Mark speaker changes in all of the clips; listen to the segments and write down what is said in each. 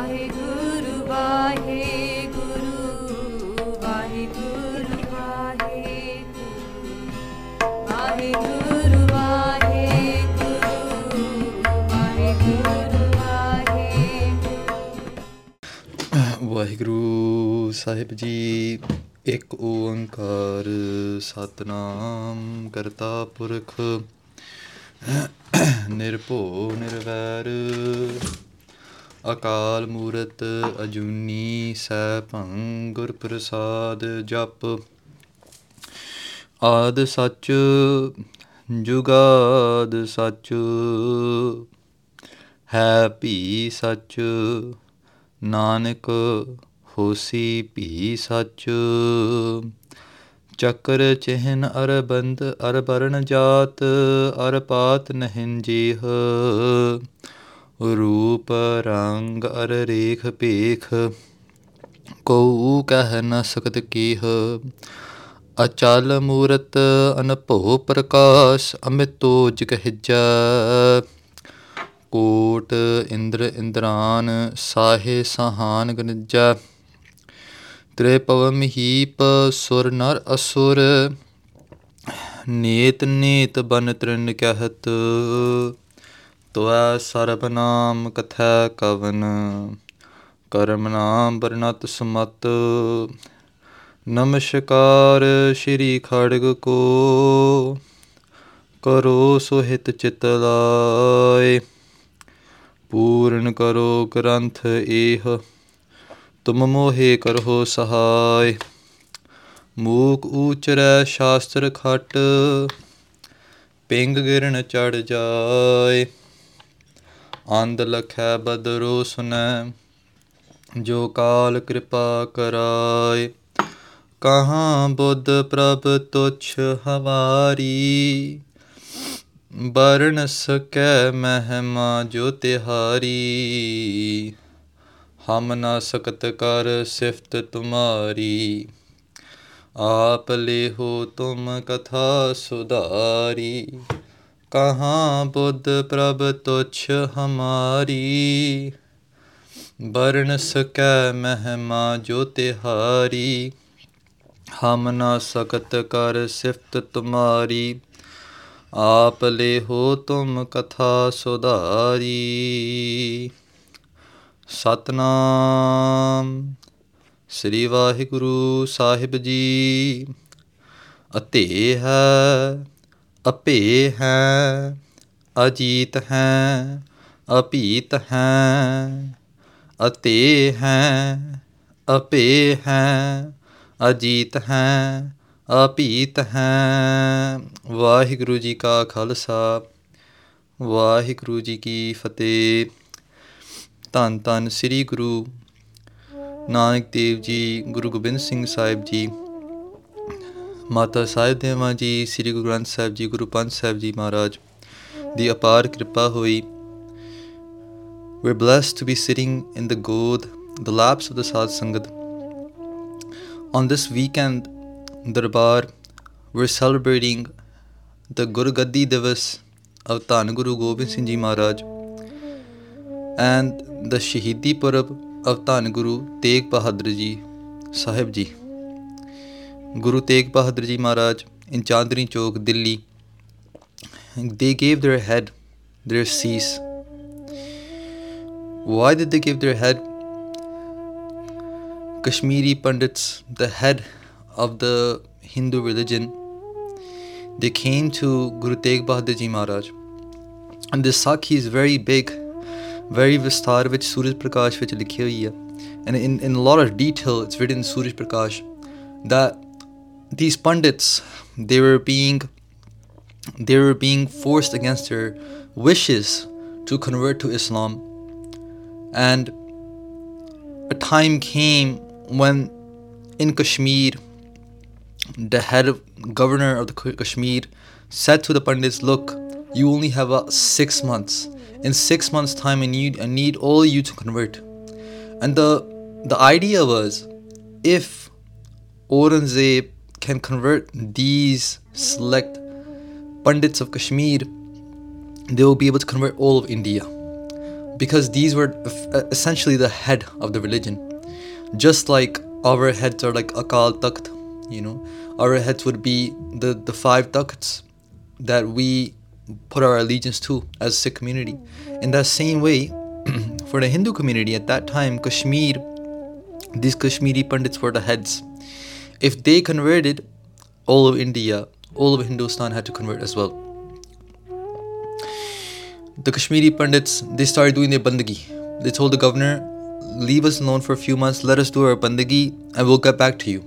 Speaker 1: ਵਾਹਿਗੁਰੂ ਵਾਹਿਗੁਰੂ ਵਾਹਿਗੁਰੂ ਵਾਹਿਗੁਰੂ ਵਾਹਿਗੁਰੂ ਵਾਹਿਗੁਰੂ ਵਾਹਿਗੁਰੂ
Speaker 2: ਸਾਹਿਬ ਜੀ, ਇੱਕ ਓੰਕਾਰ ਸਤਨਾਮ ਕਰਤਾ ਪੁਰਖ, ਨਿਰਭਉ ਨਿਰਵੈਰ। ਅਕਾਲ ਮੂਰਤ ਅਜੂਨੀ ਸੈਭੰ ਗੁਰ ਪ੍ਰਸਾਦ ਜਪ। ਆਦ ਸੱਚ, ਜੁਗਾਦ ਸੱਚ। ਹੈ ਭੀ ਸੱਚ, ਨਾਨਕ ਹੋਸੀ ਭੀ ਸੱਚ। ਚੱਕਰ ਚਿਹਨ ਅਰਬੰਦ ਅਰਬਰਨ ਜਾਤ ਅਰਪਾਤ ਨਹਿਨ ਜੀਹ। ਰੂਪ ਰੰਗ ਅਰ ਰੇਖ ਭੇਖ, ਕਉ ਕਹਿ ਨ ਸਕਤ ਕੀਹ। ਅਚਲ ਮੂਰਤ ਅਨਭਉ ਪ੍ਰਕਾਸ਼, ਅਮਿਤੋ ਜਿਗ ਹਿਜੈ। ਕੋਟ ਇੰਦਰ ਇੰਦਰਾਨ, ਸਾਹੇ ਸਹਾਨ ਗਨਜੈ। ਤ੍ਰੇ ਪਵ ਮਹੀਪ ਸੁਰ ਨਰ ਅਸੁਰ, ਨੇਤ ਨੇਤ ਬਨ ਤ੍ਰਿਨ ਕਹਿਤ। ਤੁਐ ਸਰਬ ਨਾਮ ਕਥੈ ਕਵਨ, ਕਰਮ ਨਾਮ ਬਰਨਤ ਸਮਤ। ਨਮਸਕਾਰ ਸ਼੍ਰੀ ਖੜਗ ਕੋ, ਕਰੋ ਸੁਹਿਤ ਚਿਤ ਲਾਏ। ਪੂਰਨ ਕਰੋ ਗ੍ਰੰਥ ਏਹ, ਤੁਮ ਮੋਹੇ ਕਰੋ ਸਹਾਇ ਮੂਕ ਊਚਰੈ ਸ਼ਾਸਤਰ ਖਟ, ਪਿੰਗ ਗਿਰਨ ਚੜ ਜਾਏ। ਅੰਧ ਲਖੈ ਬਦਰੋ ਸੁਨੈ ਜੋ ਕਾਲ ਕਿਰਪਾ ਕਰਾਏ। ਕਹਾਂ ਬੁੱਧ ਪ੍ਰਭ ਤੁਛ ਹਵਾਰੀ ਬਰਨ ਸਕੈ ਮਹਿਮਾ ਜੋ ਤਿਹਾਰੀ। ਹਮ ਨਾ ਸਕਤ ਕਰ ਸਿਫਤ ਤੁਮਾਰੀ, ਆਪ ਲੇਹੋ ਤੁਮ ਕਥਾ ਸੁਧਾਰੀ। ਕਹਾਂ ਬੁੱਧ ਪ੍ਰਭ ਤੁਛ ਹਮਾਰੀ? ਬਰਨ ਸਕੈ ਮਹਿਮਾ ਜੋ ਤਿਹਾਰੀ। ਹਮ ਨਾ ਸਕਤ ਕਰ ਸਿਫਤ ਤੁਮਾਰੀ। ਆਪ ਲੇਹੋ ਤੁਮ ਕਥਾ ਸੁਧਾਰੀ। ਸਤਨਾਮ ਸ੍ਰੀ ਵਾਹਿਗੁਰੂ ਸਾਹਿਬ ਜੀ। ਅਤੇ ਹੈ ਅਪੇ ਹੈ, ਅਜੀਤ ਹੈ ਅਪੀਤ ਹੈ, ਅਤੇ ਹੈ ਅਪੇ ਹੈ, ਅਜੀਤ ਹੈ ਅਪੀਤ ਹੈ। ਵਾਹਿਗੁਰੂ ਜੀ ਕਾ ਖਾਲਸਾ, ਵਾਹਿਗੁਰੂ ਜੀ ਕੀ ਫਤਿਹ। ਧੰਨ ਧੰਨ ਸ੍ਰੀ ਗੁਰੂ ਨਾਨਕ ਦੇਵ ਜੀ, ਗੁਰੂ ਗੋਬਿੰਦ ਸਿੰਘ ਸਾਹਿਬ ਜੀ। ਮਾਤਾ ਸਾਹਿਬ ਦੇਵਾਂ ਜੀ ਸ੍ਰੀ ਗੁਰੂ ਗ੍ਰੰਥ ਸਾਹਿਬ ਜੀ ਗੁਰੂ ਪੰਥ ਸਾਹਿਬ ਜੀ ਮਹਾਰਾਜ ਦੀ ਅਪਾਰ ਕਿਰਪਾ ਹੋਈ We're blessed to be sitting in the God, the laps of the Sad Sangat. On this weekend, Darbar, we're celebrating the Guru Gaddi Divas of Tan Guru Gobind Singh Ji Maharaj and the Shahidi Purab of Tan Guru Tegh Bahadur Ji Sahib Ji. Grow Tegh Bahadur ji Maharaj in Chandni Chowk دلیب دڈ دشمیری پنڈت دا head of the Hindu دھین چ Guru Tegh Bahadur ji Maharaj the sakhi is very big very وسطار Suraj Prakash لکھی ہوئی ہے these pandits they were being they were being forced against their wishes to convert to Islam. And a time came when in Kashmir the head of governor of the Kashmir said to the pandits look you only have uh, 6 months. In 6 months time I need I need all you to convert. And the the idea was if Aurangzeb can convert these select Pandits of Kashmir, they will be able to convert all of India. because these were uh, essentially the head of the religion. Just like our heads are like Akal Takht, you know, our heads would be the, the five takhts that we put our allegiance to as a Sikh community. In that same way, for the Hindu community at that time, Kashmir, these Kashmiri Pandits were the heads. If they converted, all of India, all of Hindustan had to convert as well. The Kashmiri Pandits, they started doing their bandagi. They told the governor, leave us alone for a few months, let us do our bandagi, and we'll get back to you.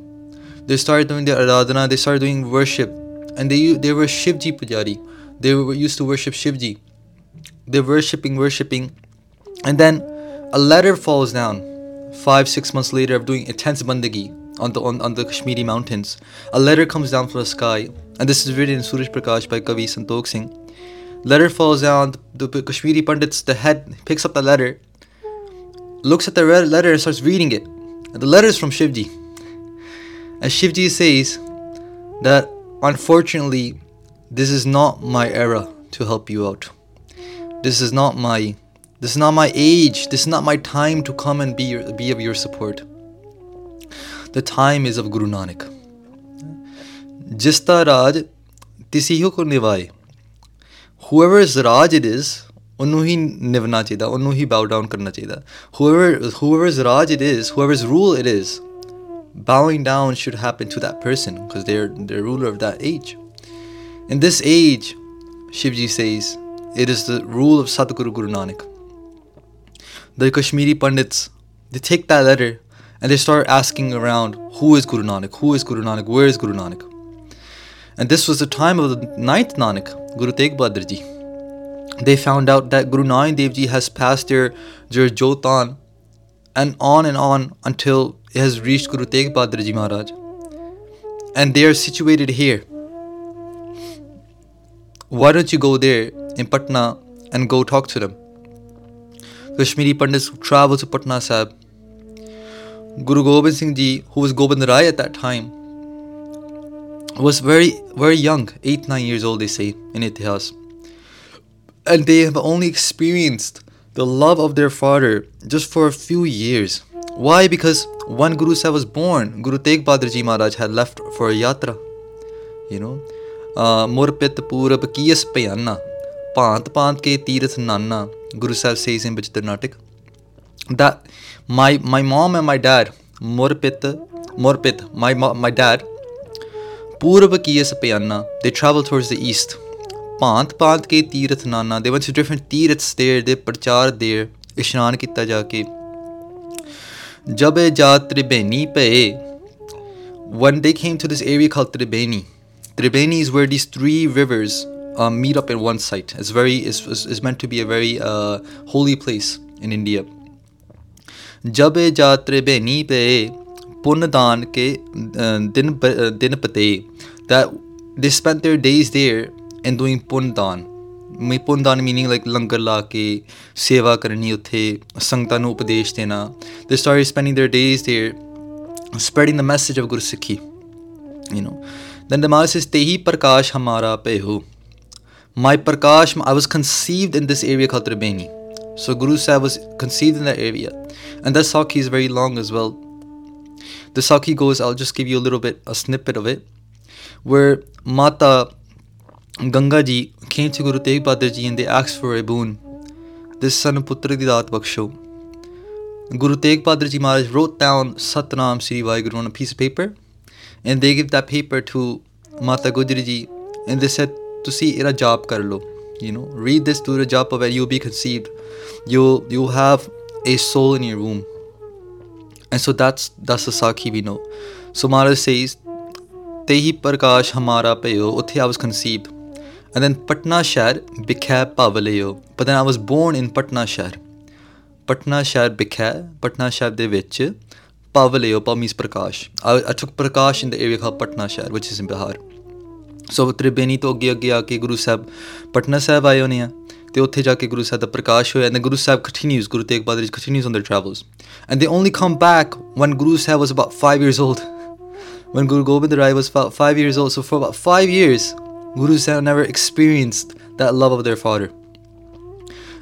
Speaker 2: They started doing their aradhana, they started doing worship, and they they were Shivji pujari. They were used to worship Shivji. They're worshipping, worshipping, and then a letter falls down. Five, six months later, of doing intense bandagi on the on, on the Kashmiri mountains, a letter comes down from the sky, and this is written in Suraj Prakash by Kavi Santokh Singh. Letter falls down. The, the Kashmiri Pandits, the head picks up the letter, looks at the red letter and starts reading it. And the letter is from Shivji. And Shivji says that unfortunately, this is not my era to help you out. This is not my this is not my age. This is not my time to come and be your, be of your support. The time is of Guru Nanak. Jista Raj tisiho ko nivaye. Whoever's Raj it is, ਉਹਨੂੰ ਹੀ ਨਿਵਣਾ ਚਾਹੀਦਾ ਉਹਨੂੰ ਹੀ bow down ਕਰਨਾ ਚਾਹੀਦਾ whoever whoever's Raj it is whoever's rule it is bowing down should happen to that person because they're the ruler of that age in this age Shivji says it is the rule of Sadhguru Guru Nanak the Kashmiri Pandits they take that letter and they start asking around who is Guru Nanak who is Guru Nanak where is Guru Nanak and this was the time of the ninth Nanak Guru Tegh Bahadur Ji they found out that Guru Nanak Dev Ji has passed their, their Jotan and on and on until it has reached Guru Tegh Bahadur Ji Maharaj. And they are situated here. Why don't you go there in Patna and go talk to them? Kashmiri Pandits travel to Patna Sahib. Guru Gobind Singh Ji, who was Gobind Rai at that time, was very, very young, 8 9 years old, they say in Itihas and they have only experienced the love of their father just for a few years. Why? Because when Guru Sahib was born, Guru Tegh Bahadur Ji Maharaj had left for a yatra. You know, uh, Murpit Purab Kiyas Payanna, Pant Pant Ke Tirath Nanna, Guru Sahib says in Bachittar Natak That my my mom and my dad, Murpit, Murpit, my mo- my dad, Purab Kiyas Payanna, they traveled towards the east. ਭਾਂਤ ਭਾਂਤ ਕੇ ਤੀਰਥ ਨਾਨਾ they went to different ਤੀਰਥs there they ਪ੍ਰਚਾਰ there ਇਸ਼ਨਾਨ ਕੀਤਾ ਜਾ ਕੇ ਜਬ ਇਹ ਜਾਤ ਤ੍ਰਿਬੇਨੀ ਪਏ when they came to this area called Tribeni Tribeni is where these three rivers um, meet up in one site it's very it's, it's, it's meant to be a very uh, holy place in India ਜਬ ਇਹ ਜਾਤ ਤ੍ਰਿਬੇਨੀ ਪਏ ਪੁੰਨ ਦਾਨ ਕੇ uh, ਦਿਨ ਪ- uh, ਦਿਨ ਪਤੇ that they spent their days there and doing pundan ਮੈਂ pundan meaning like ਲੰਗਰ ਲਾ ਕੇ ਸੇਵਾ ਕਰਨੀ ਉੱਥੇ ਸੰਗਤਾਂ ਨੂੰ ਉਪਦੇਸ਼ ਦੇਣਾ they started spending their days there spreading the message of Gursikhi you know then the Maharaj says tehi prakash hamara peho my prakash I was conceived in this area called Tribeni so Guru Sahib was conceived in that area and that sakhi is very long as well the sakhi goes I'll just give you a little bit a snippet of it where Mata Ganga ji came to Guru Tegh Bahadur ji and they asked for a boon. This son putra di daat baksho. Guru Tegh Bahadur ji Maharaj wrote down Satnam Sri Vaheguru on a piece of paper and they gave that paper to Mata Gujri ji and they said to see ira jap kar lo. You know, read this to the japa where you'll be conceived. You'll you'll have a soul in your womb. And so that's that's the Sakhi we know. So Maharaj says Tehi Prakash Hamara Payo, Uthi I was conceived. And then Patna Shahar Bikha Pavalayo. But then I was born in Patna Shahar. Patna Shahar Bikha, Patna Shahar de vich Pavalayo, Pa means Prakash. I, I took Prakash in the area called Patna Shahar, which is in Bihar. So Tribeni ਤੋਂ ਅੱਗੇ ਅੱਗੇ ਆ ਕੇ ਗੁਰੂ ਸਾਹਿਬ ਪਟਨਾ ਸਾਹਿਬ ਆਏ ਹੋਣੇ ਆ ਤੇ ਉੱਥੇ ਜਾ ਕੇ ਗੁਰੂ ਸਾਹਿਬ ਦਾ ਪ੍ਰਕਾਸ਼ ਹੋਇਆ and then Guru Sahib continues ਗੁਰੂ ਤੇਗ ਬਹਾਦਰ ਜੀ continues on their travels and they only come back when Guru Sahib was about 5 years old when Guru Gobind Rai was about 5 years old so for about 5 years Guru Sahib never experienced that love of their father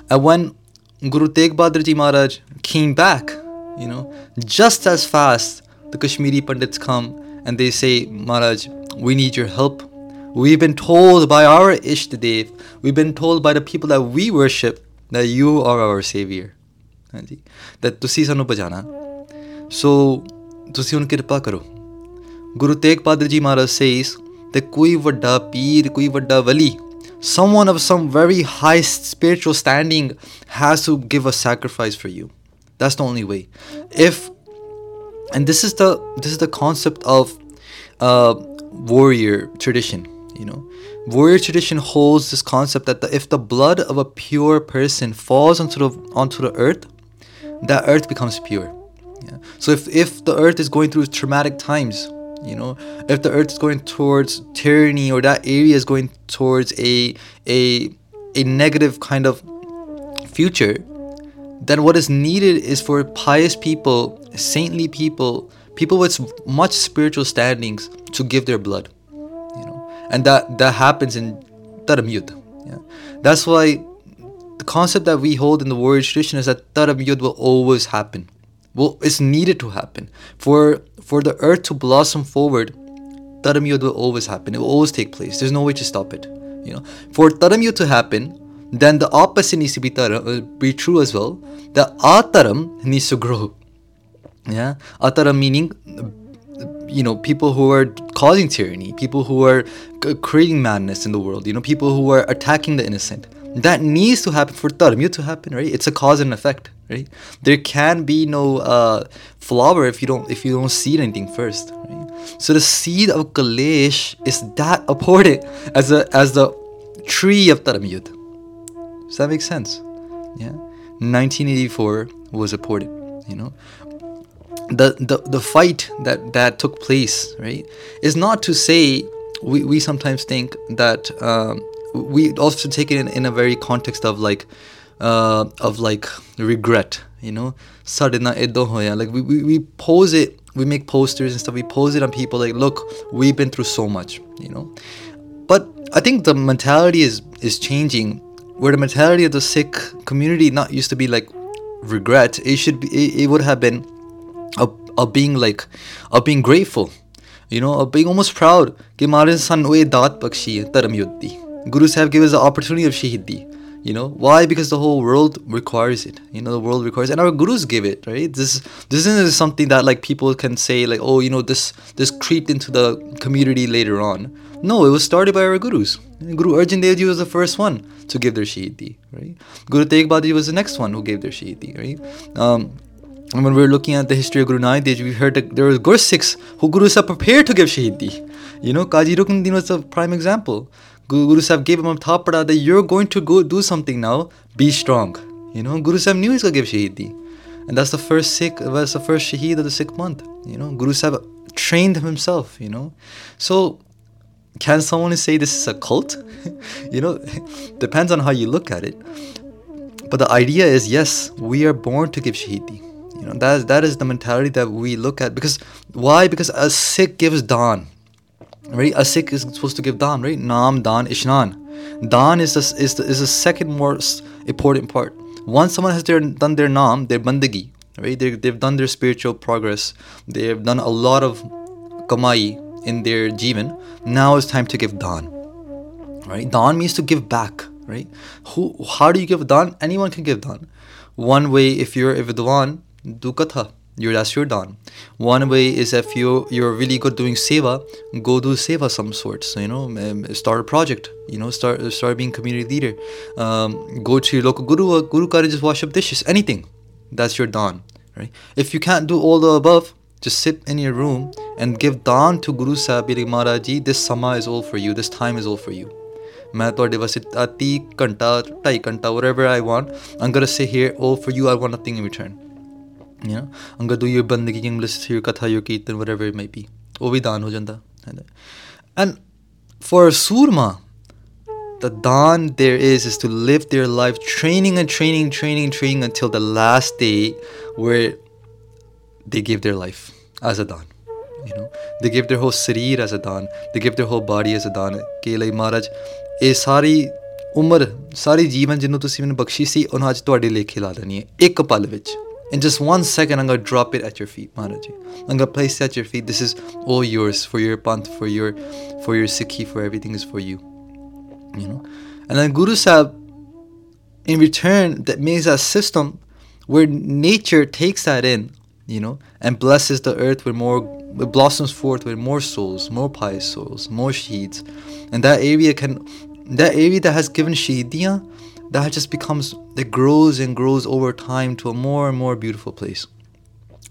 Speaker 2: and when Guru Tegh Bahadur Ji Maharaj came back, you know, just as fast the Kashmiri Pandits come and they say, Maharaj, we need your help. We've been told by our Ishtadev, we've been told by the people that we worship that you are our savior. ਹਾਂਜੀ that ਤੁਸੀਂ ਸਾਨੂੰ ਬਚਾਣਾ ਸੋ ਤੁਸੀਂ ਹੁਣ ਕਿਰਪਾ ਕਰੋ ਗੁਰੂ ਤੇਗ ਬਹਾਦਰ ਜੀ ਮਹਾਰਾਜ says ਤੇ ਕੋਈ ਵੱਡਾ ਪੀਰ ਕੋਈ ਵੱਡਾ ਵਲੀ someone of some very high spiritual standing has to give a sacrifice for you that's the only way if and this is the this is the concept of uh, warrior tradition you know? Warrior tradition holds this concept that the, if the blood of a pure person falls onto the onto the earth that earth becomes pure. Yeah. so if if the earth is going through traumatic times you know if the earth is going towards tyranny or that area is going towards a a a negative kind of future then what is needed is for pious people saintly people people with much spiritual standings to give their blood and that that happens in Dharam Yudh. Yeah. That's why the concept that we hold in the warrior tradition is that Dharam Yudh will always happen. Well, it's needed to happen for for the earth to blossom forward. Dharam Yudh will always happen. It will always take place. There's no way to stop it. You know, for Dharam Yudh to happen, then the opposite needs to be taram, uh, be true as well. The ataram needs to grow. Yeah, ataram meaning you know people who are causing tyranny people who are creating madness in the world you know people who are attacking the innocent. That needs to happen for dharma to happen right? It's a cause and effect right? There can be no uh, flower if you don't if you don't seed anything first right? So the seed of kalesh is that important as a as the tree of dharma does that make sense? Yeah. 1984 was reported you know the, the, the fight that, that took place, right, is not to say we, we sometimes think that um, we also take it in, in a very context of like uh, of like regret, you know, edohoya. Like we, we, we pose it, we make posters and stuff, we pose it on people like, look, we've been through so much, you know. But I think the mentality is is changing, where the mentality of the Sikh community not used to be like regret. It should be, it, it would have been of, of being like of being grateful you know of being almost proud. कि हमारे दात Guru Sahib gave us the opportunity of shahidi you know. Why? Because the whole world requires it you know the world requires it. and our gurus give it right? This this isn't something that like people can say like oh you know this this creeped into the community later on. No it was started by our gurus. Guru arjan dev ji was the first one to give their shahidi right? Guru tegh bahadur was the next one who gave their shahidi right? Um, when we were looking at the history of Guru Nanak Dev we heard that there were Gursikhs who Guru Sahib prepared to give Shahidi. You know, Kaji Ruknuddin was a prime example. Guru, Guru Sahib gave him a thapada that you're going to go do something now, be strong. You know, Guru Sahib knew he's going to give Shahidi. And that's the first Sikh, that's the first Shaheed of the Sikh month. You know, Guru Sahib trained him himself, you know. So, can someone say this is a cult? you know, depends on how you look at it. But the idea is yes, we are born to give Shahidi. You know, that is, that is the mentality that we look at. Because why? Because a Sikh gives dan. Right? A Sikh is supposed to give dan, right? Nam, dan, ishnan. Dan is the, is the, is the second most important part. Once someone has their, done their naam, their bandagi, right? They, they've done their spiritual progress. They've done a lot of kamai in their jivan. Now it's time to give dan. Right? Dan means to give back. Right? Who? How do you give dan? Anyone can give dan. One way, if you're a vidwan, do katha. You're that's your dan. One way is if you you're really good doing seva, go do seva some sort. So you know, um, start a project. You know, start start being community leader. Um, go to your local guru. uh, Guru kar just wash up dishes. Anything. That's your dan. Right. If you can't do all the above, just sit in your room and give dan to Guru Sahib. Be like, Maharaj ji, this sama is all for you. This time is all for you. ਮੈਂ ਤੁਹਾਡੇ ਵਾਸਤੇ 30 ਘੰਟਾ 2.5 ਘੰਟਾ whatever I want I'm gonna sit here all for you I want nothing in return you know I'm gonna do your bandagi I'm gonna listen to your katha your kirtan whatever it might be ਉਹ ਵੀ ਦਾਨ ਹੋ ਜਾਂਦਾ and for a surma the dan there is is to live their life training and training training training until the last day where they give their life as a dan you know they give their whole sarir as a dan they give their whole body as a dan ਕਿ ਲਈ ਮਹਾਰਾਜ ਇਹ ਸਾਰੀ ਉਮਰ ਸਾਰੀ ਜੀਵਨ ਜਿਹਨੂੰ ਤੁਸੀਂ ਮੈਨੂੰ ਬਖਸ਼ੀ ਸੀ ਉਹਨਾਂ ਅੱਜ ਤੁਹਾਡੇ ਲੇਖੇ ਲਾ ਦੇਣੀ ਹੈ ਇੱਕ ਪਲ ਵਿੱਚ in just one second i'm to drop it at your feet Maharaji. i'm to place it at your feet this is all yours for your panth for your for your sikhi for everything is for you you know and then guru sahib in return that makes a system where nature takes that in you know and blesses the earth with more it blossoms forth with more souls more pious souls more sheeds. and that area can that area that has given shahidiyan that just becomes it grows and grows over time to a more and more beautiful place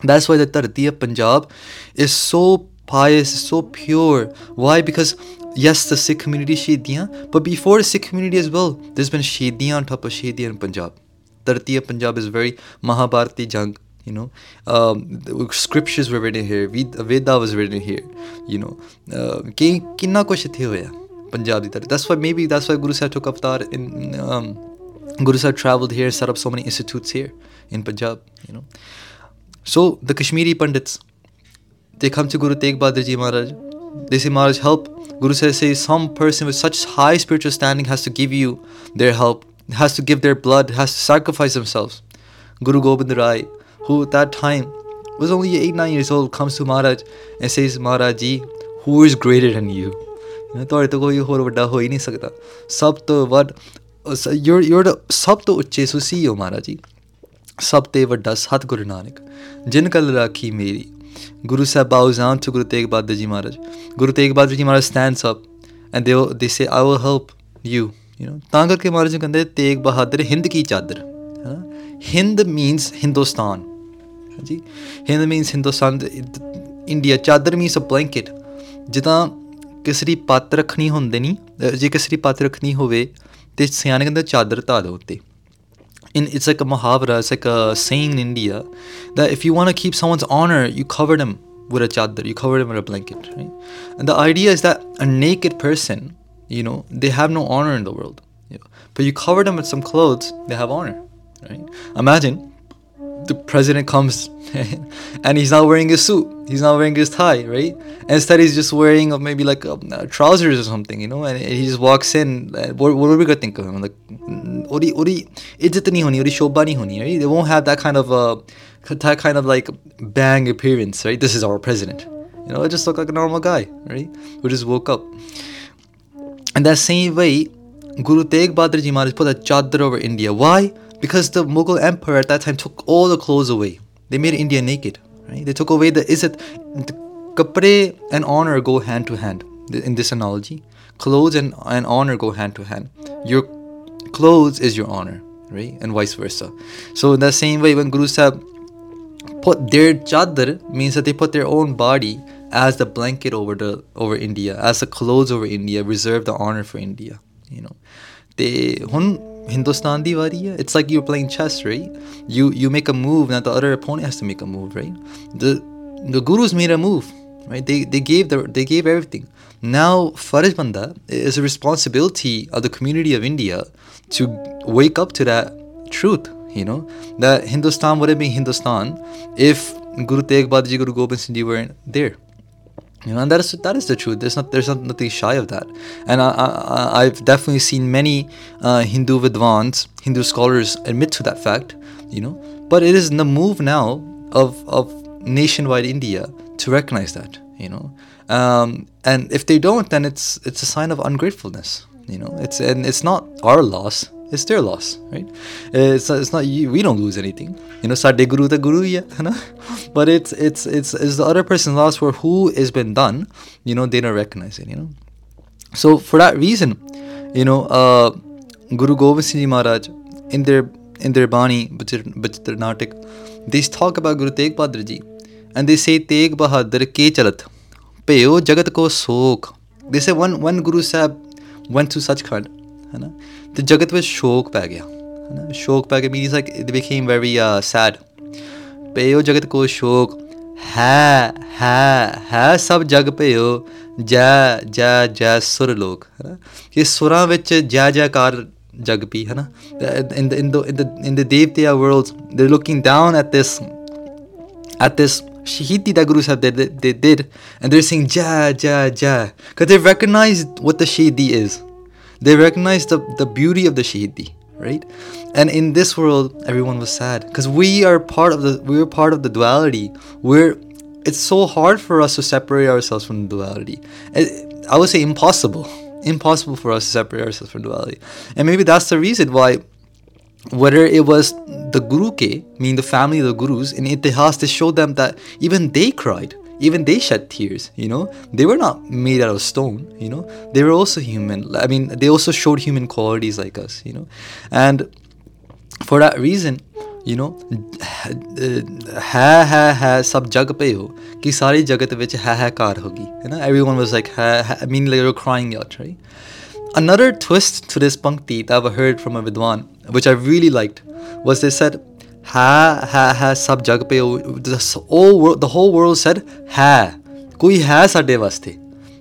Speaker 2: that's why the Tartiya Punjab is so pious, is so pure. Why? Because yes, the Sikh community Shediyan, but before the Sikh community as well, there's been Shediyan on top of Shediyan in Punjab. Tartiya Punjab is very Mahabharati Jang. You know, um, scriptures were written here. Veda was written here. You know, uh, kinna kuch hoya Punjab di That's why maybe that's why Guru Sahib took avatar in. Um, Guru Sahib traveled here set up so many institutes here in Punjab you know so the Kashmiri Pandits, they come to Guru Tegh Bahadur Ji Maharaj. They say, Maharaj, help. Guru says, say some person with such high spiritual standing has to give you their help, has to give their blood, has to sacrifice themselves. Guru Gobind Rai, who at that time was only 8 9 years old, comes to Maharaj and says, Maharaj Ji, who is greater than you? You know, ਤੁਹਾਡੇ ਤੋਂ ਕੋਈ ਹੋਰ ਵੱਡਾ ਹੋ ਹੀ ਨਹੀਂ ਸਕਦਾ ਸਭ ਤੋਂ ਵੱਡ ਯੂਰ ਯੂਰ ਸਭ ਤੋਂ ਉੱਚੇ ਸੁਸੀ ਹੋ ਮਹਾਰਾਜ ਜੀ। ਸਭ ਤੇ ਵੱਡਾ ਸਤਿਗੁਰੂ ਨਾਨਕ, ਜਿਨ ਕਲ ਰਾਖੀ ਮੇਰੀ। ਗੁਰੂ ਸਾਹਿਬ ਆਉਜ਼ on to Guru Tegh Bahadur ji Maharaj. Guru Tegh Bahadur ji Maharaj stands up and they they say I will help you you know ਤਾਂ ਕਰਕੇ ਮਹਾਰਾਜ ਜੀ ਕਹਿੰਦੇ, ਤੇਗ ਬਹਾਦਰ, ਹਿੰਦ ਕੀ ਚਾਦਰ? ਹਿੰਦ ਮੀਨਸ ਹਿੰਦੁਸਤਾਨ। ਜੀ। Hind means Hindustan India chadar means a blanket ਜਿੱਦਾਂ ਕਿਸਰੀ ਪੱਤ ਰੱਖਣੀ ਹੁੰਦੇ ਨਹੀਂ ਜੇ ਕਿਸਰੀ ਪੱਤ ਰੱਖਣੀ ਹੋਵੇ ਤੇ ਸਿਆਣੇ ਕਹਿੰਦੇ ਚਾਦਰ ਧਾ ਦਿਓ ਉੱਤੇ in it's like a muhavara, it's like a saying in India that if you want to keep someone's honor, you cover them with a chadar, you cover them with a blanket, right? And the idea is that a naked person, you know, they have no honor in the world. You know, but you cover them with some clothes, they have honor, right? Imagine the president comes and he's not wearing his suit. He's not wearing his tie, right? Instead, he's just wearing maybe like a, a trousers or something, you know. And he just walks in. What, what are we gonna think of him? Like, what do you what do you shoba nahi honi, right? They won't have that kind of uh, that kind of like bang appearance, right? This is our president, you know. It just looked like a normal guy, right? Who just woke up. And that same way, Guru Tegh Bahadur Ji Maharaj put a chadar over India. Why? Because the Mughal emperor at that time took all the clothes away. They made India naked. Right? They took away the izzat. The kapre and honor go hand to hand in this analogy. Clothes and, and honor go hand to hand. Your clothes is your honor, right? And vice versa. So in that same way, when Guru Sahib put their chadar means that they put their own body as the blanket over the over India, as the clothes over India, reserve the honor for India. You know, they hun Hindustan di. It's like you're playing chess, right? You you make a move, and the other opponent has to make a move, right? The the gurus made a move, right? They they gave the they gave everything. Now Faraj Banda is a responsibility of the community of India to wake up to that truth you know that hindustan wouldn't be hindustan if guru tegh bahadur guru gobind singh ji weren't there you know and that is that is the truth. There's not there's not nothing shy of that. And I, i've definitely seen many uh, hindu vidwans hindu scholars admit to that fact you know. But it is the move now of of nationwide india to recognize that you know. Um, and if they don't then it's it's a sign of ungratefulness you know. It's and it's not our loss it's their loss, right? It's not, it's not you, we don't lose anything. You know, sade guru the guru But it's it's it's it's the other person's loss where who has been done, you know, they don't recognize it, you know. So for that reason, you know, uh, Guru Gobind Singh Maharaj in their in their Bani Bachar they talk about Guru Tegh Bahadur Ji, and they say Tegh Bahadur ke chalat, peo jagat ko sok. They say one one Guru Sahib went to Sachkhand, है ना ਤੇ ਜਗਤ ਵਿੱਚ ਸ਼ੋਕ ਪੈ ਗਿਆ ਹੈ ਨਾ ਸ਼ੋਕ ਪੈ ਗਿਆ means like it became very uh, sad ਭਇਓ ਜਗਤ ਕੋ ਸ਼ੋਕ ਹੈ ਹੈ ਹੈ ਸਭ ਜਗ ਭਇਓ ਜੈ ਜੈ ਜੈ ਸੁਰ ਲੋਕ ਹੈ ਨਾ ਕਿ ਸੁਰਾਂ ਵਿੱਚ ਜੈ ਜੈਕਾਰ ਜਗ ਪੀ ਹੈ ਨਾ in the in the in the in the devtya worlds they're looking down at this at this shahidi that Guru Sahib they, they did, and they're saying Ja Ja Ja, because they recognized what the shahidi is. they recognized the, the beauty of the shahidi right? And in this world everyone was sad. Because we are part of the we're part of the duality. We're it's so hard for us to separate ourselves from duality. It- i would say impossible. Impossible for us to separate ourselves from duality. And maybe that's the reason why whether it was the Guru Ke, meaning the family of the Gurus, in Itihas, they showed them that even they cried, even they shed tears, you know. They were not made out of stone, you know. They were also human. I mean, they also showed human qualities like us, you know. And for that reason, you know, ਹੈ ਹੈ ਹੈ ਸਭ ਜਗ ਪਏ ਹੋ ਕਿ ਸਾਰੀ ਜਗਤ ਵਿੱਚ ਹੈ ਹੈ ਕਾਰ ਹੋਗੀ ਹੈ ਨਾ everyone was like ਹੈ ਹੈ I mean like they were crying out right another twist to this pankti that I've heard from a vidwan which I really liked was they said Ha ha ha! सब जग all the whole world said ha कोई है साडे वास्ते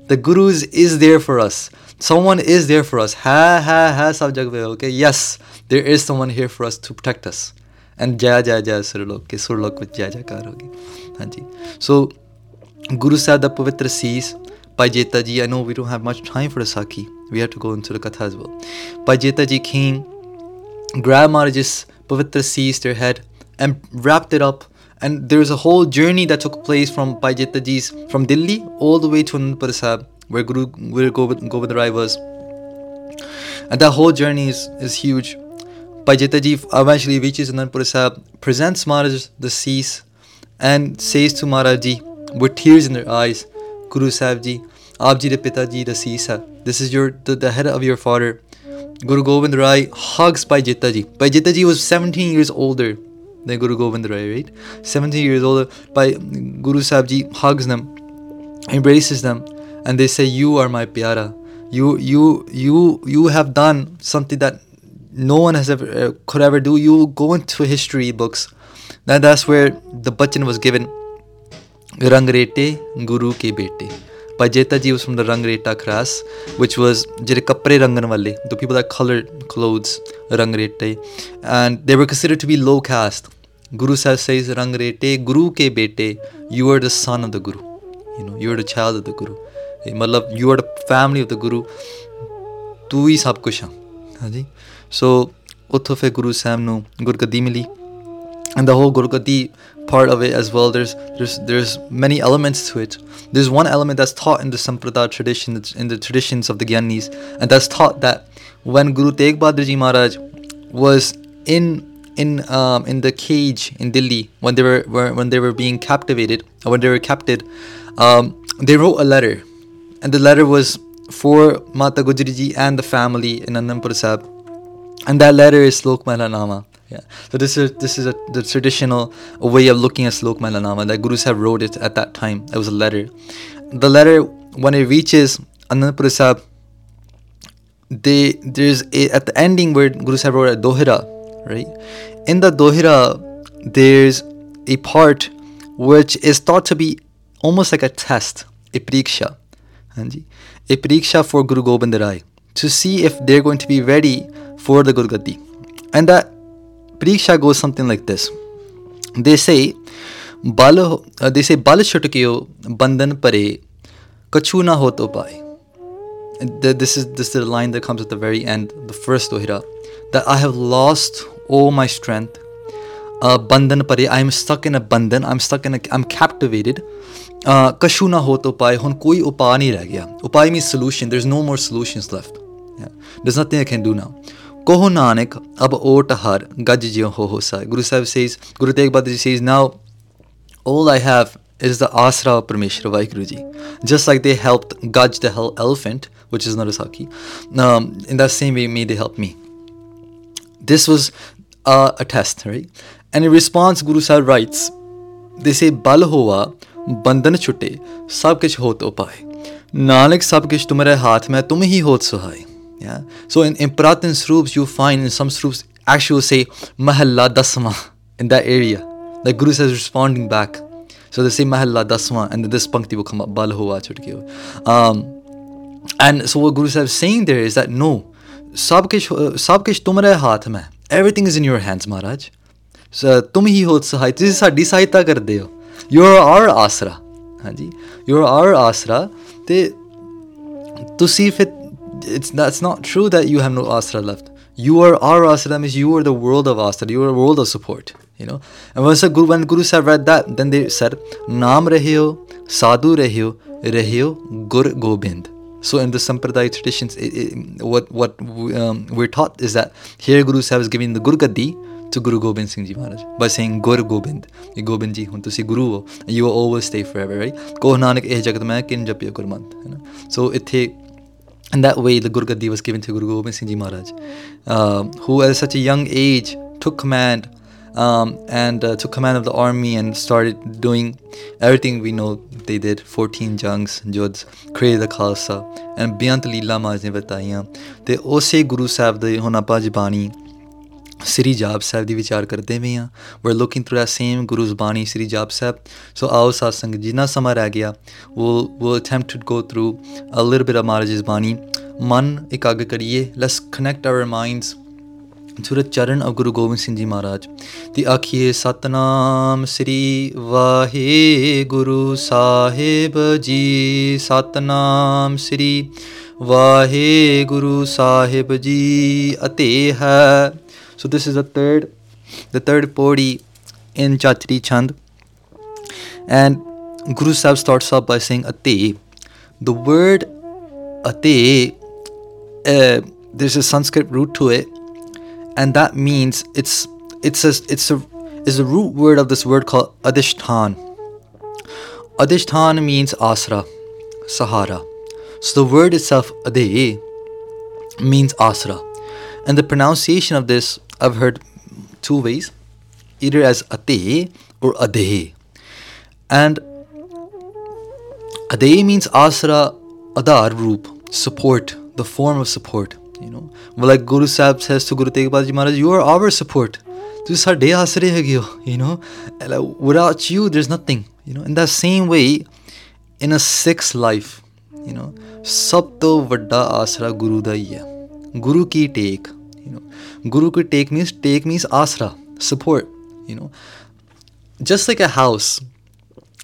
Speaker 2: the gurus is there for us. Someone is there for us. Ha ha ha सब जग पे okay yes there is someone here for us to protect us. And ja ja ja! सुरलोक के सुरलोक में जय जयकार ja हाँ जी so Guru Sahib the Pavitra Seas Bhai Jetaji I know we don't have much time for the Saki we have to go into the Katha as well. Bhai Jetaji came grabbed just Pavitra seized their head and wrapped it up. And there's a whole journey that took place from Bhai Jeta from Delhi all the way to Anandpur Sahib, where Guru where Govind Rai was. And that whole journey is, is huge. Bhai Jeta ji eventually reaches Anandpur Sahib, presents Maharaj the cease, and says to Maharaj ji with tears in their eyes, Guru Sahib ji, Aap de pita ji the cease. This is your the, the head of your father. Guru Gobind Rai hugs Bhai Jeta ji. Bhai Jeta ji was 17 years older than Guru Gobind Rai, right? 17 years older. Bhai Guru Sahib ji hugs them, embraces them, and they say, "You are my pyara. You you you you have done something that no one has ever uh, could ever do. You go into history books. Now that's where the bachan was given. Rangrete Guru ke bete. Pajeta ji was from the Rangreta class, which was ਜਿਹੜੇ ਕੱਪੜੇ ਰੰਗਣ ਵਾਲੇ, the people that colored clothes, Rangrete, and they were considered to be low caste. Guru Sahib says, Rangrete Guru ke bete, you are the son of the Guru. You know, you are the child of the Guru. ਇਹ ਮਤਲਬ you are the family of the Guru. ਤੂੰ ਹੀ ਸਭ ਕੁਝ ਆ ਹਾਂਜੀ ਸੋ ਉੱਥੋਂ ਫਿਰ ਗੁਰੂ ਸਾਹਿਬ ਨੂੰ ਗੁਰਗੱਦੀ ਮਿਲੀ and the whole Gurugadi part of it as well. There's there's there's many elements to it. There's one element that's taught in the Sampradaya tradition, in the traditions of the Gyanis, and that's taught that when Guru Tegh Bahadur Ji Maharaj was in in um, in the cage in Delhi when they were, were when they were being captivated when they were captured, um, they wrote a letter, and the letter was for Mata Gujri Ji and the family in Anandpur Sahib and that letter is Slok Nama. Yeah. So this is this is a, the traditional way of looking at Slok Nama. That Guru Sahib wrote it at that time. It was a letter. The letter when it reaches Anandpur Sahib, they there's a, at the ending where Guru Sahib wrote a dohira, right? In the dohira, there's a part which is thought to be almost like a test, a pariksha, Hanji, a pariksha for Guru Gobind Rai to see if they're going to be ready for the Gurgadi. And that pariksha goes something like this. They say, Bal, uh, they say, Bal Chutkyo Bandan Pare Kachu ho to th- This is this is the line that comes at the very end, the first dohira, that I have lost all my strength. Uh, bandhan pare, I am stuck in a bandhan. I'm stuck in a, I'm captivated. Hun koi upay nahi reh gaya. Upay means solution. There's no more solutions left. Yeah. There's nothing I can do now. کوہ نانک اب او ٹ ہر گج جیوں ہو ساٮٔے گرو سائب Cs گرو تیگ بہادر آسرا پرمیشر واحو جی جس سائک گج دیلپ می this was and response Guru سا دل ہوا بندھن چھٹے سب کچھ ہو تو پائے نانک سب کچھ تمہارے ہاتھ میں تم ہی ہو سہای Yeah. So in, in Puratana Srups, you find in some Sroops actually say Mahalla Dasma in that area. The Guru says responding back. So they say Mahalla Dasma and this Pankti will come up, Balhova Chutkiyo. Um, and so what Guru Sahib is saying there is that no, sab kish, uh, sab kish tumhare haath mein. Everything is in your hands, Maharaj. So, tum hi ho sahai. Tusi saadi sahayta kar deo. You are our asra. ਹਾਂਜੀ you are asra ਤੇ ਤੁਸੀਂ fit it's that's not true that you have no asra left. You are our asra means you are the world of asra. You are a world of support. You know. And once the Guru, when Guru have read that, then they said, "Nam rehio, sadhu rehio, rehio Gur Gobind." So in the Sampradaya traditions, it, it, what what um, we're taught is that here Guru Sahib is giving the Gurgadi to Guru Gobind Singh Ji Maharaj by saying Gur Gobind, you Gobind Ji, hun tusi Guru ho, you will always stay forever, right? Koh Nanak eh jagat main kin japya gurmant. So ithe in that way the Gurgadi was given to Guru Gobind Singh Ji Maharaj um, who at such a young age took command um, and uh, took command of the army and started doing everything we know they did 14 jungs judds created the khalsa and ਬੇਅੰਤ ਲੀਲਾ ਮਾਜ ਨੇ ਬਤਾਈਆਂ ਤੇ ਉਸੇ ਗੁਰੂ ਸਾਹਿਬ ਦੇ ਹੁਣ ਆਪਾਂ ਜ਼ਬਾਨੀ ਸ੍ਰੀ ਜਾਪ ਸਾਹਿਬ ਦੀ ਵਿਚਾਰ ਕਰਦੇ ਵੀ ਆ we looking through the same Guru's bani Sri Jaap ਸਾਹਿਬ ਸੋ ਆਓ ਸਾਧ ਸੰਗ ਜਿੰਨਾ ਸਮਾਂ ਰਹਿ ਗਿਆ ਉਹ ਉਹ attempt to go through a little bit of Maharaj's bani ਮਨ ਇਕਾਗ ਕਰੀਏ let's connect our minds to the charan of Guru Gobind Singh ji ਮਹਾਰਾਜ ਤੇ ਆਖੀਏ ਸਤਨਾਮ ਸ੍ਰੀ ਵਾਹਿਗੁਰੂ ਸਾਹਿਬ ਜੀ ਸਤਨਾਮ ਸ੍ਰੀ ਵਾਹਿਗੁਰੂ ਸਾਹਿਬ ਜੀ ਅਤੇ ਹੈ So this is the third, the third podi in Chachri Chhand. And Guru Sahib starts off by saying Ate. The word Ate, uh, there's a Sanskrit root to it, and that means it's it's a it's a is the root word of this word called Adishthan. Adishthan means asra, sahara. So the word itself Ade means asra. And the pronunciation of this I've heard two ways, either as ate or adehe. And adehe means asra adar roop, support, the form of support. You know, well, like Guru Sahib says to Guru Tegh Bahadurji Ji Maharaj, you are our support. ਤੁਸੀਂ ਸਾਡੇ ਆਸਰੇ ਹੈਗੇ ਹੋ you know And, like, without you there's nothing you know in that same way in a sick's life you know ਸਭ ਤੋਂ ਵੱਡਾ ਆਸਰਾ ਗੁਰੂ ਦਾ ਹੀ ਹੈ ਗੁਰੂ ਕੀ ਟੇਕ you know. Guru could take means take means asra support you know. Just like a house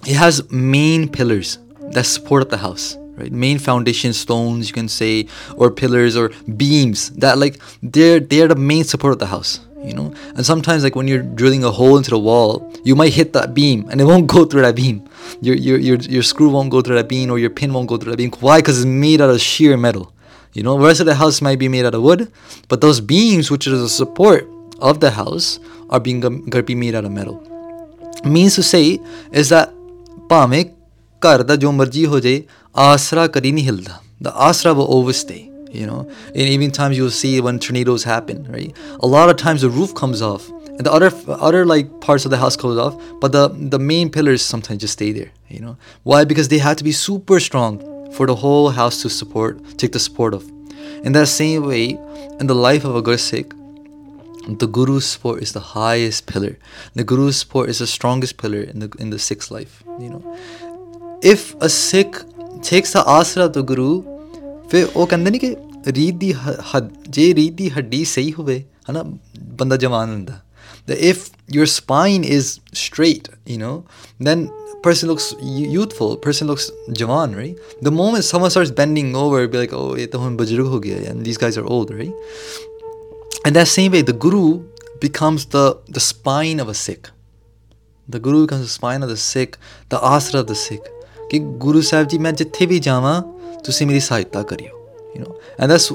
Speaker 2: it has main pillars that support the house right? Main foundation stones you can say or pillars or beams that like they're they're the main support of the house you know. And sometimes like when you're drilling a hole into the wall you might hit that beam and it won't go through that beam. Your your your, your screw won't go through that beam or your pin won't go through that beam. Why? Because it's made out of sheer metal you know, the rest of the house might be made out of wood, but those beams, which are the support of the house, are being going to be made out of metal. Means to say is that ਭਾਵੇਂ ਘਰ ਦਾ ਜੋ ਮਰਜ਼ੀ ਹੋ ਜਾਏ ਆਸਰਾ ਕਦੀ ਨਹੀਂ ਹਿਲਦਾ the asra will always stay you know and even times you'll see when tornadoes happen right a lot of times the roof comes off and the other other like parts of the house comes off but the the main pillars sometimes just stay there you know why because they have to be super strong for the whole house to support, take the support of. In that same way, in the life of a Gursikh, the Guru's support is the highest pillar. The Guru's support is the strongest pillar in the in the Sikh's life. You know, if a Sikh takes the asra of the Guru, ਫਿਰ ਉਹ ਕਹਿੰਦੇ ਨਹੀਂ ਕਿ ਰੀਤ ਦੀ ਹੱਦ ਜੇ ਰੀਤ ਦੀ ਹੱਡੀ ਸਹੀ ਹੋਵੇ ਹਨਾ ਬੰਦਾ ਜਵਾਨ ਹੁੰਦਾ that if your spine is straight you know then person looks youthful person looks jawan right the moment someone starts bending over be like oh ye to hun bujrug ho gaya and these guys are old right and that same way the guru becomes the the spine of a sikh the guru becomes the spine of the sikh the asra of the sikh ਕਿ ਗੁਰੂ ਸਾਹਿਬ ਜੀ ਮੈਂ ਜਿੱਥੇ ਵੀ ਜਾਵਾਂ ਤੁਸੀਂ ਮੇਰੀ ਸਹਾਇਤਾ ਕਰਿਓ you know and that's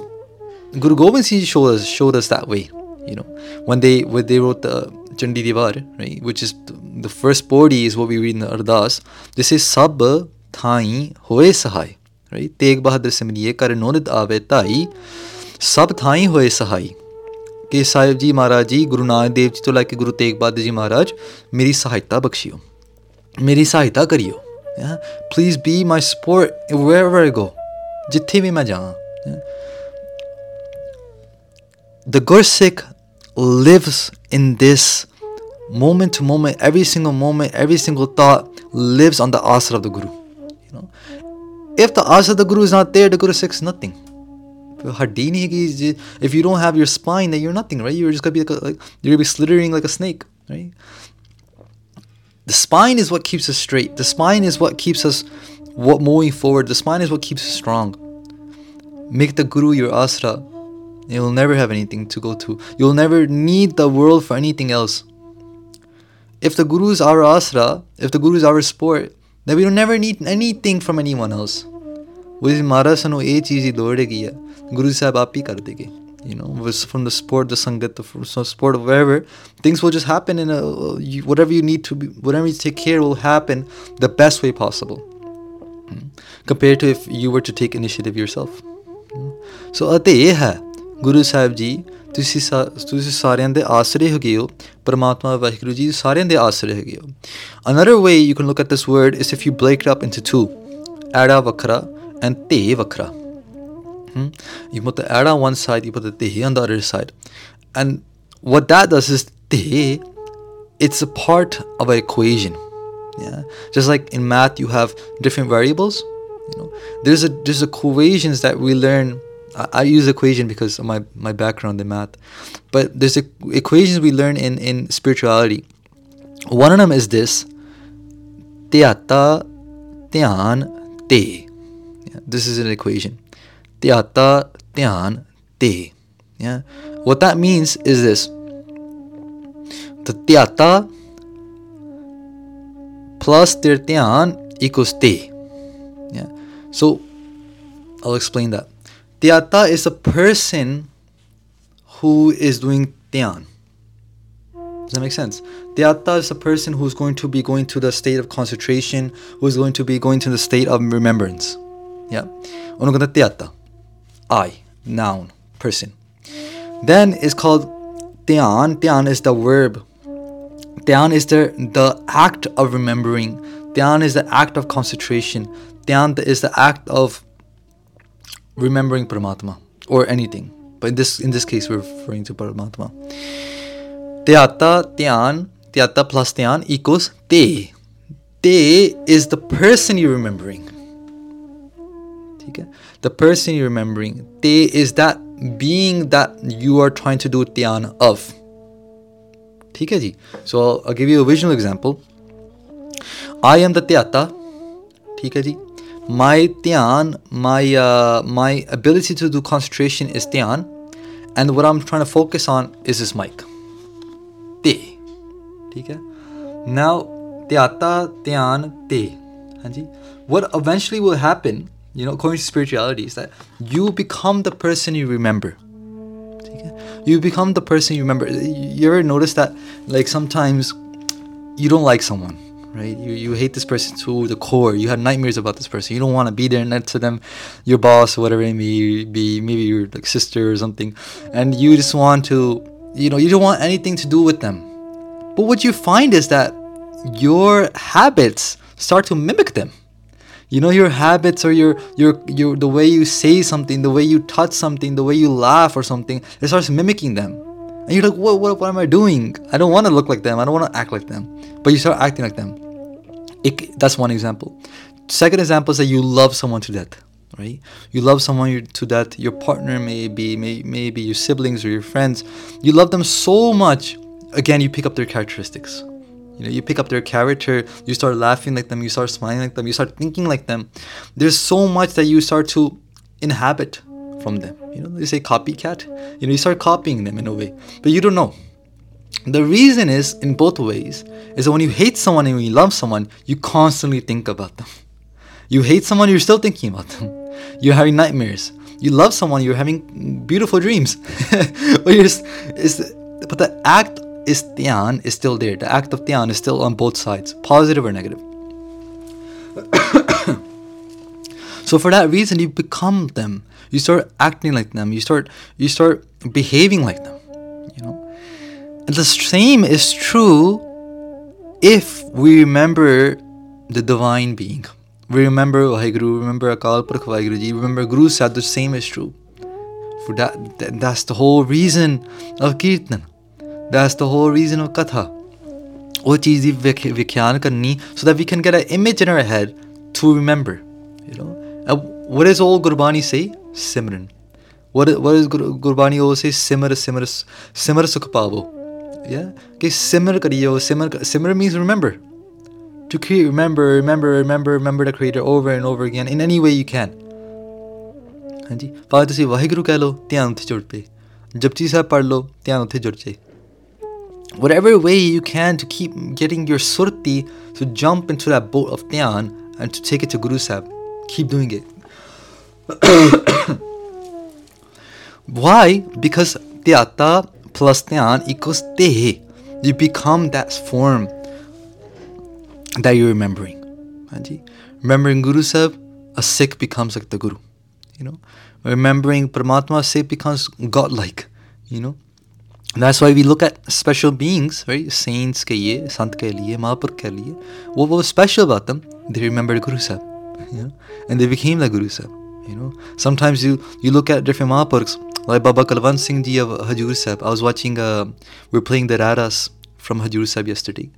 Speaker 2: Guru Gobind Singh showed us showed us that way you know when they when they wrote the Chandi Divar right which is the first podi is what we read in the Ardas this is sab thai hoye sahai right Tegh Bahadur Simriye kar nonid ave tai ਸਭ ਥਾਈ ਹੋਏ ਸਹਾਈ ਕਿ ਸਾਹਿਬ ਜੀ ਮਹਾਰਾਜ ਜੀ ਗੁਰੂ ਨਾਨਕ ਦੇਵ ਜੀ ਤੋਂ ਲੈ ਕੇ ਗੁਰੂ ਤੇਗ ਬਹਾਦਰ ਜੀ ਮਹਾਰਾਜ ਮੇਰੀ ਸਹਾਇਤਾ ਬਖਸ਼ਿਓ ਮੇਰੀ ਸਹਾਇਤਾ ਕਰਿਓ yeah please be my support wherever I go ਜਿੱਥੇ ਵੀ ਮੈਂ ਜਾਵਾਂ the Gursikh lives in this moment to moment, every single moment, every single thought lives on the asra of the Guru. You know, if the asra of the Guru is not there, the Guru is nothing. If you don't have your spine, then you're nothing, right? You're just gonna be like, a, like you're gonna be slithering like a snake, right? The spine is what keeps us straight. The spine is what keeps us what moving forward. The spine is what keeps us strong. make the Guru your asra, you'll never have anything to go to. You'll never need the world for anything else. If the Guru is our asra, if the Guru is our sport, then we don't never need anything from anyone else. ਉਹਦੀ ਮਹਾਰਾਜ ਸਾਨੂੰ ਇਹ ਚੀਜ਼ ਦੀ ਲੋੜ ਹੈਗੀ ਆ ਗੁਰੂ ਸਾਹਿਬ ਆਪ ਹੀ ਕਰ ਦੇਗੇ you know was from the sport the sangat the from some sport wherever things will just happen in a you, whatever you need to be whatever you take care will happen the best way possible Hmm. compared to if you were to take initiative yourself Hmm. ਸੋ ਅਤੇ ਇਹ ਹੈ ਗੁਰੂ ਸਾਹਿਬ ਜੀ ਤੁਸੀਂ ਸਾ- ਤੁਸੀਂ ਸਾਰਿਆਂ ਦੇ ਆਸਰੇ ਹੈਗੇ ਹੋ ਪਰਮਾਤਮਾ ਵਾਹਿਗੁਰੂ ਜੀ ਸਾਰਿਆਂ ਦੇ ਆਸਰੇ ਹੈਗੇ ਹੋ another way you can look at this word is if you break it up into two ਐੜਾ ਵੱਖਰਾ and ਤੇ ਵੱਖਰਾ Hmm? You put the ada on one side, you put the tehi on the other side. And what that does is tehi, it's a part of an equation. Yeah. Just like in math you have different variables. You know, there's a there's equations that we learn. I, use equation because of my, my background in math. But there's a, equations we learn in, in spirituality. One of them is this. Te. This is an equation. Te. Yeah. What that means is this. The Tyata plus their Tyan equals Te. Yeah. So I'll explain that. Tiyata is a person who is doing Dhyan. Does that make sense? Dhyatta is a person who's going to be going to the state of concentration, who's going to be going to the state of remembrance. Yeah. Onogata Dhyatta. I, noun, person. Then it's called Dhyan. Dhyan is the verb. Dhyan is the, the act of remembering. Dhyan is the act of concentration. Dhyan is the act of remembering Paramatma or anything. But in this in this case, we're referring to Paramatma. Tyata Tyan, Tyata plus Tyan equals Te. Te is the person you're remembering. The person you're remembering. Te is that being that you are trying to do Tyan of. So I'll, I'll give you a visual example. I am the Tyata my dhyan, my uh, my ability to do concentration is dhyan, and what I'm trying to focus on is this mic. Te. Okay? Now, dhyata, dhyan, te. What eventually will happen, you know, according to spirituality, is that you become the person you remember. You become the person you remember. You ever notice that, like, sometimes you don't like someone, right? You, you hate this person to the core. You have nightmares about this person. You don't want to be there next to them your boss or whatever it may be maybe your like sister or something. And you just want to you know you don't want anything to do with them. But what you find is that your habits start to mimic them. You know your habits or your your your the way you say something the way you touch something the way you laugh or something it starts mimicking them and you're like what, what, what am i doing? I don't want to look like them. I don't want to act like them. But you start acting like them. It, that's one example. Second example is that you love someone to death right? You love someone to death your partner maybe, may, maybe your siblings or your friends. You love them so much. Again you pick up their characteristics. You know you pick up their character you start laughing like them you start smiling like them you start thinking like them. There's so much that you start to inhabit from them. You know they say copycat. You know you start copying them in a way. But you don't know. The reason is in both ways is that when you hate someone and when you love someone you constantly think about them. You hate someone you're still thinking about them. You're having nightmares. You love someone you're having beautiful dreams. But but the act is dhyan is still there. The act of dhyan is still on both sides positive or negative. So for that reason you become them you start acting like them you start you start behaving like them you know and the same is true if we remember the divine being we remember Vaheguru, remember Akal Purakh Vaheguru Ji, remember Guru said the same is true. For that, that, that's the whole reason of Kirtan. That's the whole reason of Katha. वो चीज़ ही विख्यान करनी so that we can get a image in our head to remember you what does all Gurbani say Simran what is, what is Gur- Gurbani always say simar simar simar sukh pavo yeah ਕਿ simar ਕਰਿਓ simar simar means remember to create remember remember remember remember the creator over and over again in any way you can ਹਾਂਜੀ ਭਾਵੇਂ ਤੁਸੀਂ ਵਾਹਿਗੁਰੂ ਕਹਿ ਲਓ ਧਿਆਨ ਉੱਥੇ ਜੁੜ ਪਏ ਜਪਜੀ ਸਾਹਿਬ ਪੜ੍ਹ ਲਓ ਧਿਆਨ ਉੱਥੇ ਜੁੜ ਜਾਏ whatever way you can to keep getting your surti to jump into that boat of dhyan and to take it to Guru Sahib. Keep doing it. Why? Because dhyata plus dhyan equals te. You become that form that you're remembering. Remembering Guru Sahib, a Sikh becomes like the Guru. You know, remembering Paramatma, Sikh becomes godlike. You know, and that's why we look at special beings, right? Saints ke liye, Sant ke liye, Mahapur ke liye. What was special about them? They remembered Guru Sahib, you know, and they became like Guru Sahib. You know, sometimes you you look at different Mahapurks, like Baba Kulwant Singh Ji of Hajur Sahib. I was watching, uh, we are playing the Raras from Hajur Sahib yesterday,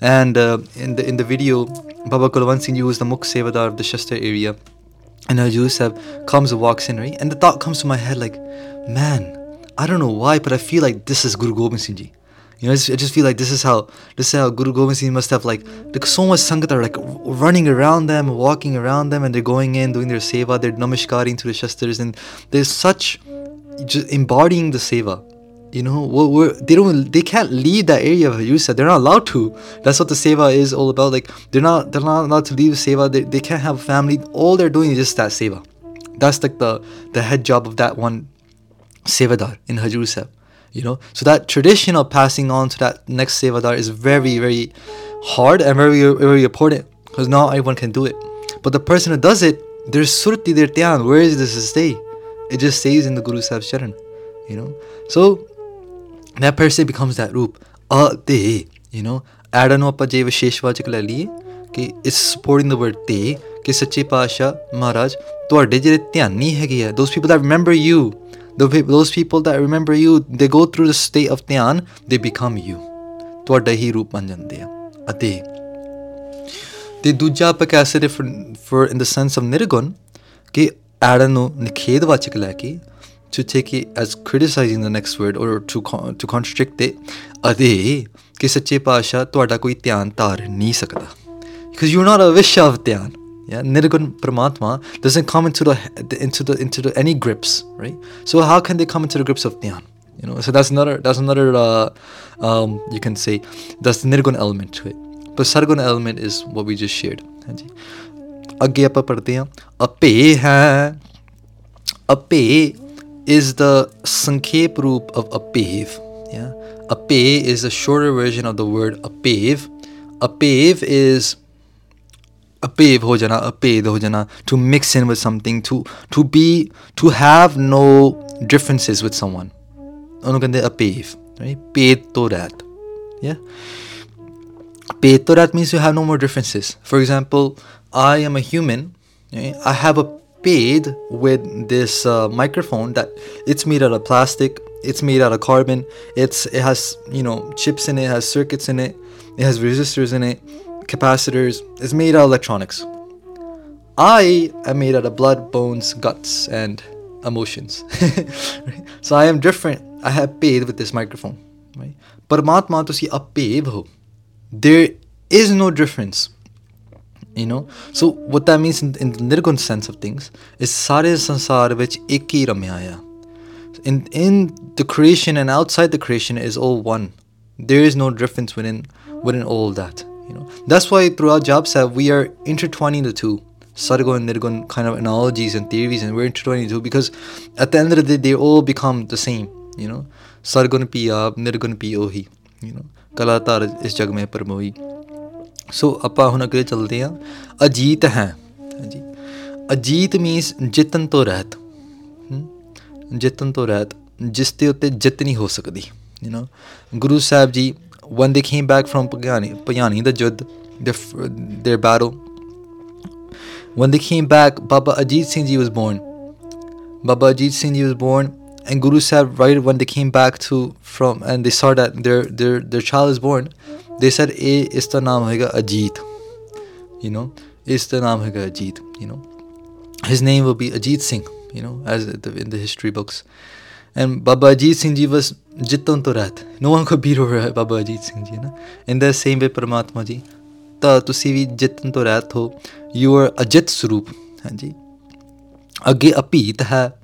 Speaker 2: and uh, in the in the video, Baba Kulwant Singh Ji was the Mukh Sevadar of the Shastra area, and Hajur Sahib comes and walks in, right? And the thought comes to my head like, man, I don't know why, but I feel like this is Guru Gobind Singh Ji. You know, I just, I just feel like this is how this is how Guru Gobind Singh must have like so much sangat are like running around them, walking around them, and they're going in, doing their seva, they're namaskaring to the shastras, and there's such just embodying the seva. You know, we're, we're, they don't, they can't leave that area of Yusa. They're not allowed to. That's what the seva is all about. Like they're not, they're not allowed to leave seva. They, they can't have family. All they're doing is just that seva. That's like the the head job of that one sevadar in Hajur Sahib You know, so that tradition of passing on to that next sevadar is very, very hard and very, very important because not everyone can do it. But the person who does it, there's surti, their dhyan. Where does this stay? It just stays in the Guru Sahib's charan. You know, so that person becomes that roop. A te, you know, add ਨੂੰ ਆਪਾਂ ਜੇ ਵਿਸ਼ੇਸ਼ਵਾਚਕ ਲੈ ਲਈਏ ਕਿ ਇਸ supporting the word ਤੇ ਕਿ ਸੱਚੇ ਪਾਤਸ਼ਾਹ ਮਹਾਰਾਜ ਤੁਹਾਡੇ ਜਿਹੜੇ ਧਿਆਨੀ ਹੈਗੇ ਆ those people that remember you the pe- those people that remember you they go through the state of ਧਿਆਨ they become you ਤੁਹਾਡਾ ਹੀ ਰੂਪ ਬਣ ਜਾਂਦੇ ਆ ਅਤੇ ਤੇ ਦੂਜਾ ਆਪਾਂ ਕਹਿ ਸਕਦੇ for in the sense of ਨਿਰਗੁਣ ਕਿ ਐਡ ਨੂੰ ਨਿਖੇਧਵਾਚਕ ਲੈ ਕੇ to take it as criticizing the next word or to con- to contradict it ਅਤੇ ਕਿ ਸੱਚੇ ਪਾਤਸ਼ਾਹ ਤੁਹਾਡਾ ਕੋਈ ਧਿਆਨ ਧਾਰ ਨਹੀਂ ਸਕਦਾ because you're not a visha of dhyan yeah nirgun paramatma doesn't come into the into the into the any grips right so how can they come into the grips of dhyan you know so that's another that's another uh, um, you can say that's the nirgun element to it but sargun element is what we just shared ਹਾਂਜੀ ਅੱਗੇ ਆਪਾਂ ਪੜ੍ਹਦੇ ਹਾਂ ਅਪੇ ਹੈ ਅਪੇ is the sankhep roop of apev yeah ape is a shorter version of the word apev apev is apev ho jana aped ho jana to mix in with something to to be to have no differences with someone ਉਹਨੂੰ ਕਹਿੰਦੇ apev right ਪੇਦ ਤੋਂ ਰਹਿਤ yeah paid to that means you have no more differences for example i am a human right? i have a paid with this uh, microphone that it's made out of plastic it's made out of carbon it's it has you know chips in it, it has circuits in it it has resistors in it capacitors, is made out of electronics. I am made out of blood, bones, guts, and emotions. so I am different. I have paid with this microphone. Parmatma to see a ho. There is no difference. You know? So what that means in, the nirgun sense of things is sare sansar vich ekhi ramyaya. In, in the creation and outside the creation is all one. There is no difference within, within all that. You know that's why throughout job set we are intertwining the two sargun and nirgun kind of analogies and theories and we're intertwining the two because at the end of the day they all become the same you know sargun pi aap nirgun pi ohi you know ਕਲਾ ਧਾਰ ਇਸ ਜਗ ਮੈਂ ਪਰਮੋਈ ਸੋ ਆਪਾਂ ਹੁਣ ਅੱਗੇ ਚੱਲਦੇ ਹਾਂ ਅਜੀਤ ਹੈ ਹਾਂਜੀ ਅਜੀਤ ਮੀਨਸ ਜਿੱਤਨ ਤੋਂ ਰਹਿਤ ਹਮ, ਜਿੱਤਨ ਤੋਂ ਰਹਿਤ ਜਿਸ ਦੇ ਉੱਤੇ ਜਿੱਤ ਨਹੀਂ ਹੋ ਸਕਦੀ you know Guru Sahib ji when they came back from Bhangani, Bhangani the Judd, their, their battle, when they came back, Baba Ajit Singh Ji was born. Baba Ajit Singh Ji was born, and Guru Sahib, right when they came back to from and they saw that their their their child is born, they said, "A iska naam hoega Ajit." You know, iska naam hoega Ajit. You know, his name will be Ajit Singh. You know, as the, in the history books. And Baba Ajit Singh Ji was Jitan ਤੋਂ Rat. No one could beat over Baba Ajit Singh Ji. ਨਾ? In the same way, Paramatma Ji. ਤਾਂ ਤੁਸੀਂ ਵੀ ਜਿੱਤਨ ਤੋਂ ਰਹਿਤ ਹੋ। You are Ajit ਸਰੂਪ ਹਾਂਜੀ। ਅੱਗੇ ਅਭੀਤ ਹੈ।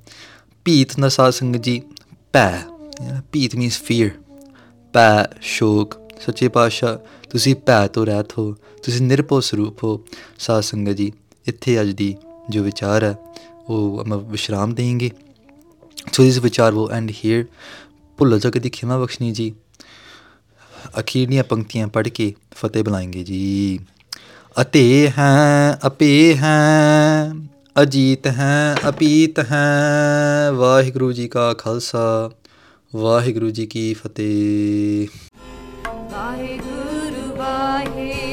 Speaker 2: ਭੀਤ ਦਾ ਸਾਧ ਜੀ ਭੈ ਭੀਤ ਮੀਨਸ ਫੀਅਰ ਭੈ ਸ਼ੋਕ। ਸੱਚੇ ਪਾਤਸ਼ਾਹ ਤੁਸੀਂ ਭੈ ਤੋਂ ਰਹਿਤ ਹੋ। ਤੁਸੀਂ ਨਿਰਭਉ ਸਰੂਪ ਹੋ। ਸਾਧ ਸੰਗਤ ਜੀ ਇੱਥੇ ਅੱਜ ਦੀ ਜੋ ਵਿਚਾਰ ਹੈ ਉਹ ਹਮ ਵਿਸ਼ਰਾਮ ਦੇंगे ਸੋ ਇਸ ਵਿਚਾਰ ਵੋ ਐਂਡ ਹੇਅਰ ਭੁੱਲ ਜਾ ਦੀ ਖਿਮਾ ਬਖਸ਼ਣੀ ਜੀ। ਅਖੀਰਲੀਆਂ ਪੰਕਤੀਆਂ ਪੜ੍ਹ ਕੇ ਫਤਿਹ ਬੁਲਾएंगे ਜੀ। ਅਤੇ ਹੈ ਅਪੇ ਹੈ, ਅਜੀਤ ਹੈ, ਅਪੀਤ ਹੈ, ਵਾਹਿਗੁਰੂ ਜੀ ਕਾ ਖਾਲਸਾ, ਵਾਹਿਗੁਰੂ ਜੀ ਕੀ ਫਤਿਹ।
Speaker 1: ਵਾਹਿਗੁਰੂ ਵਾਹਿਗੁਰੂ।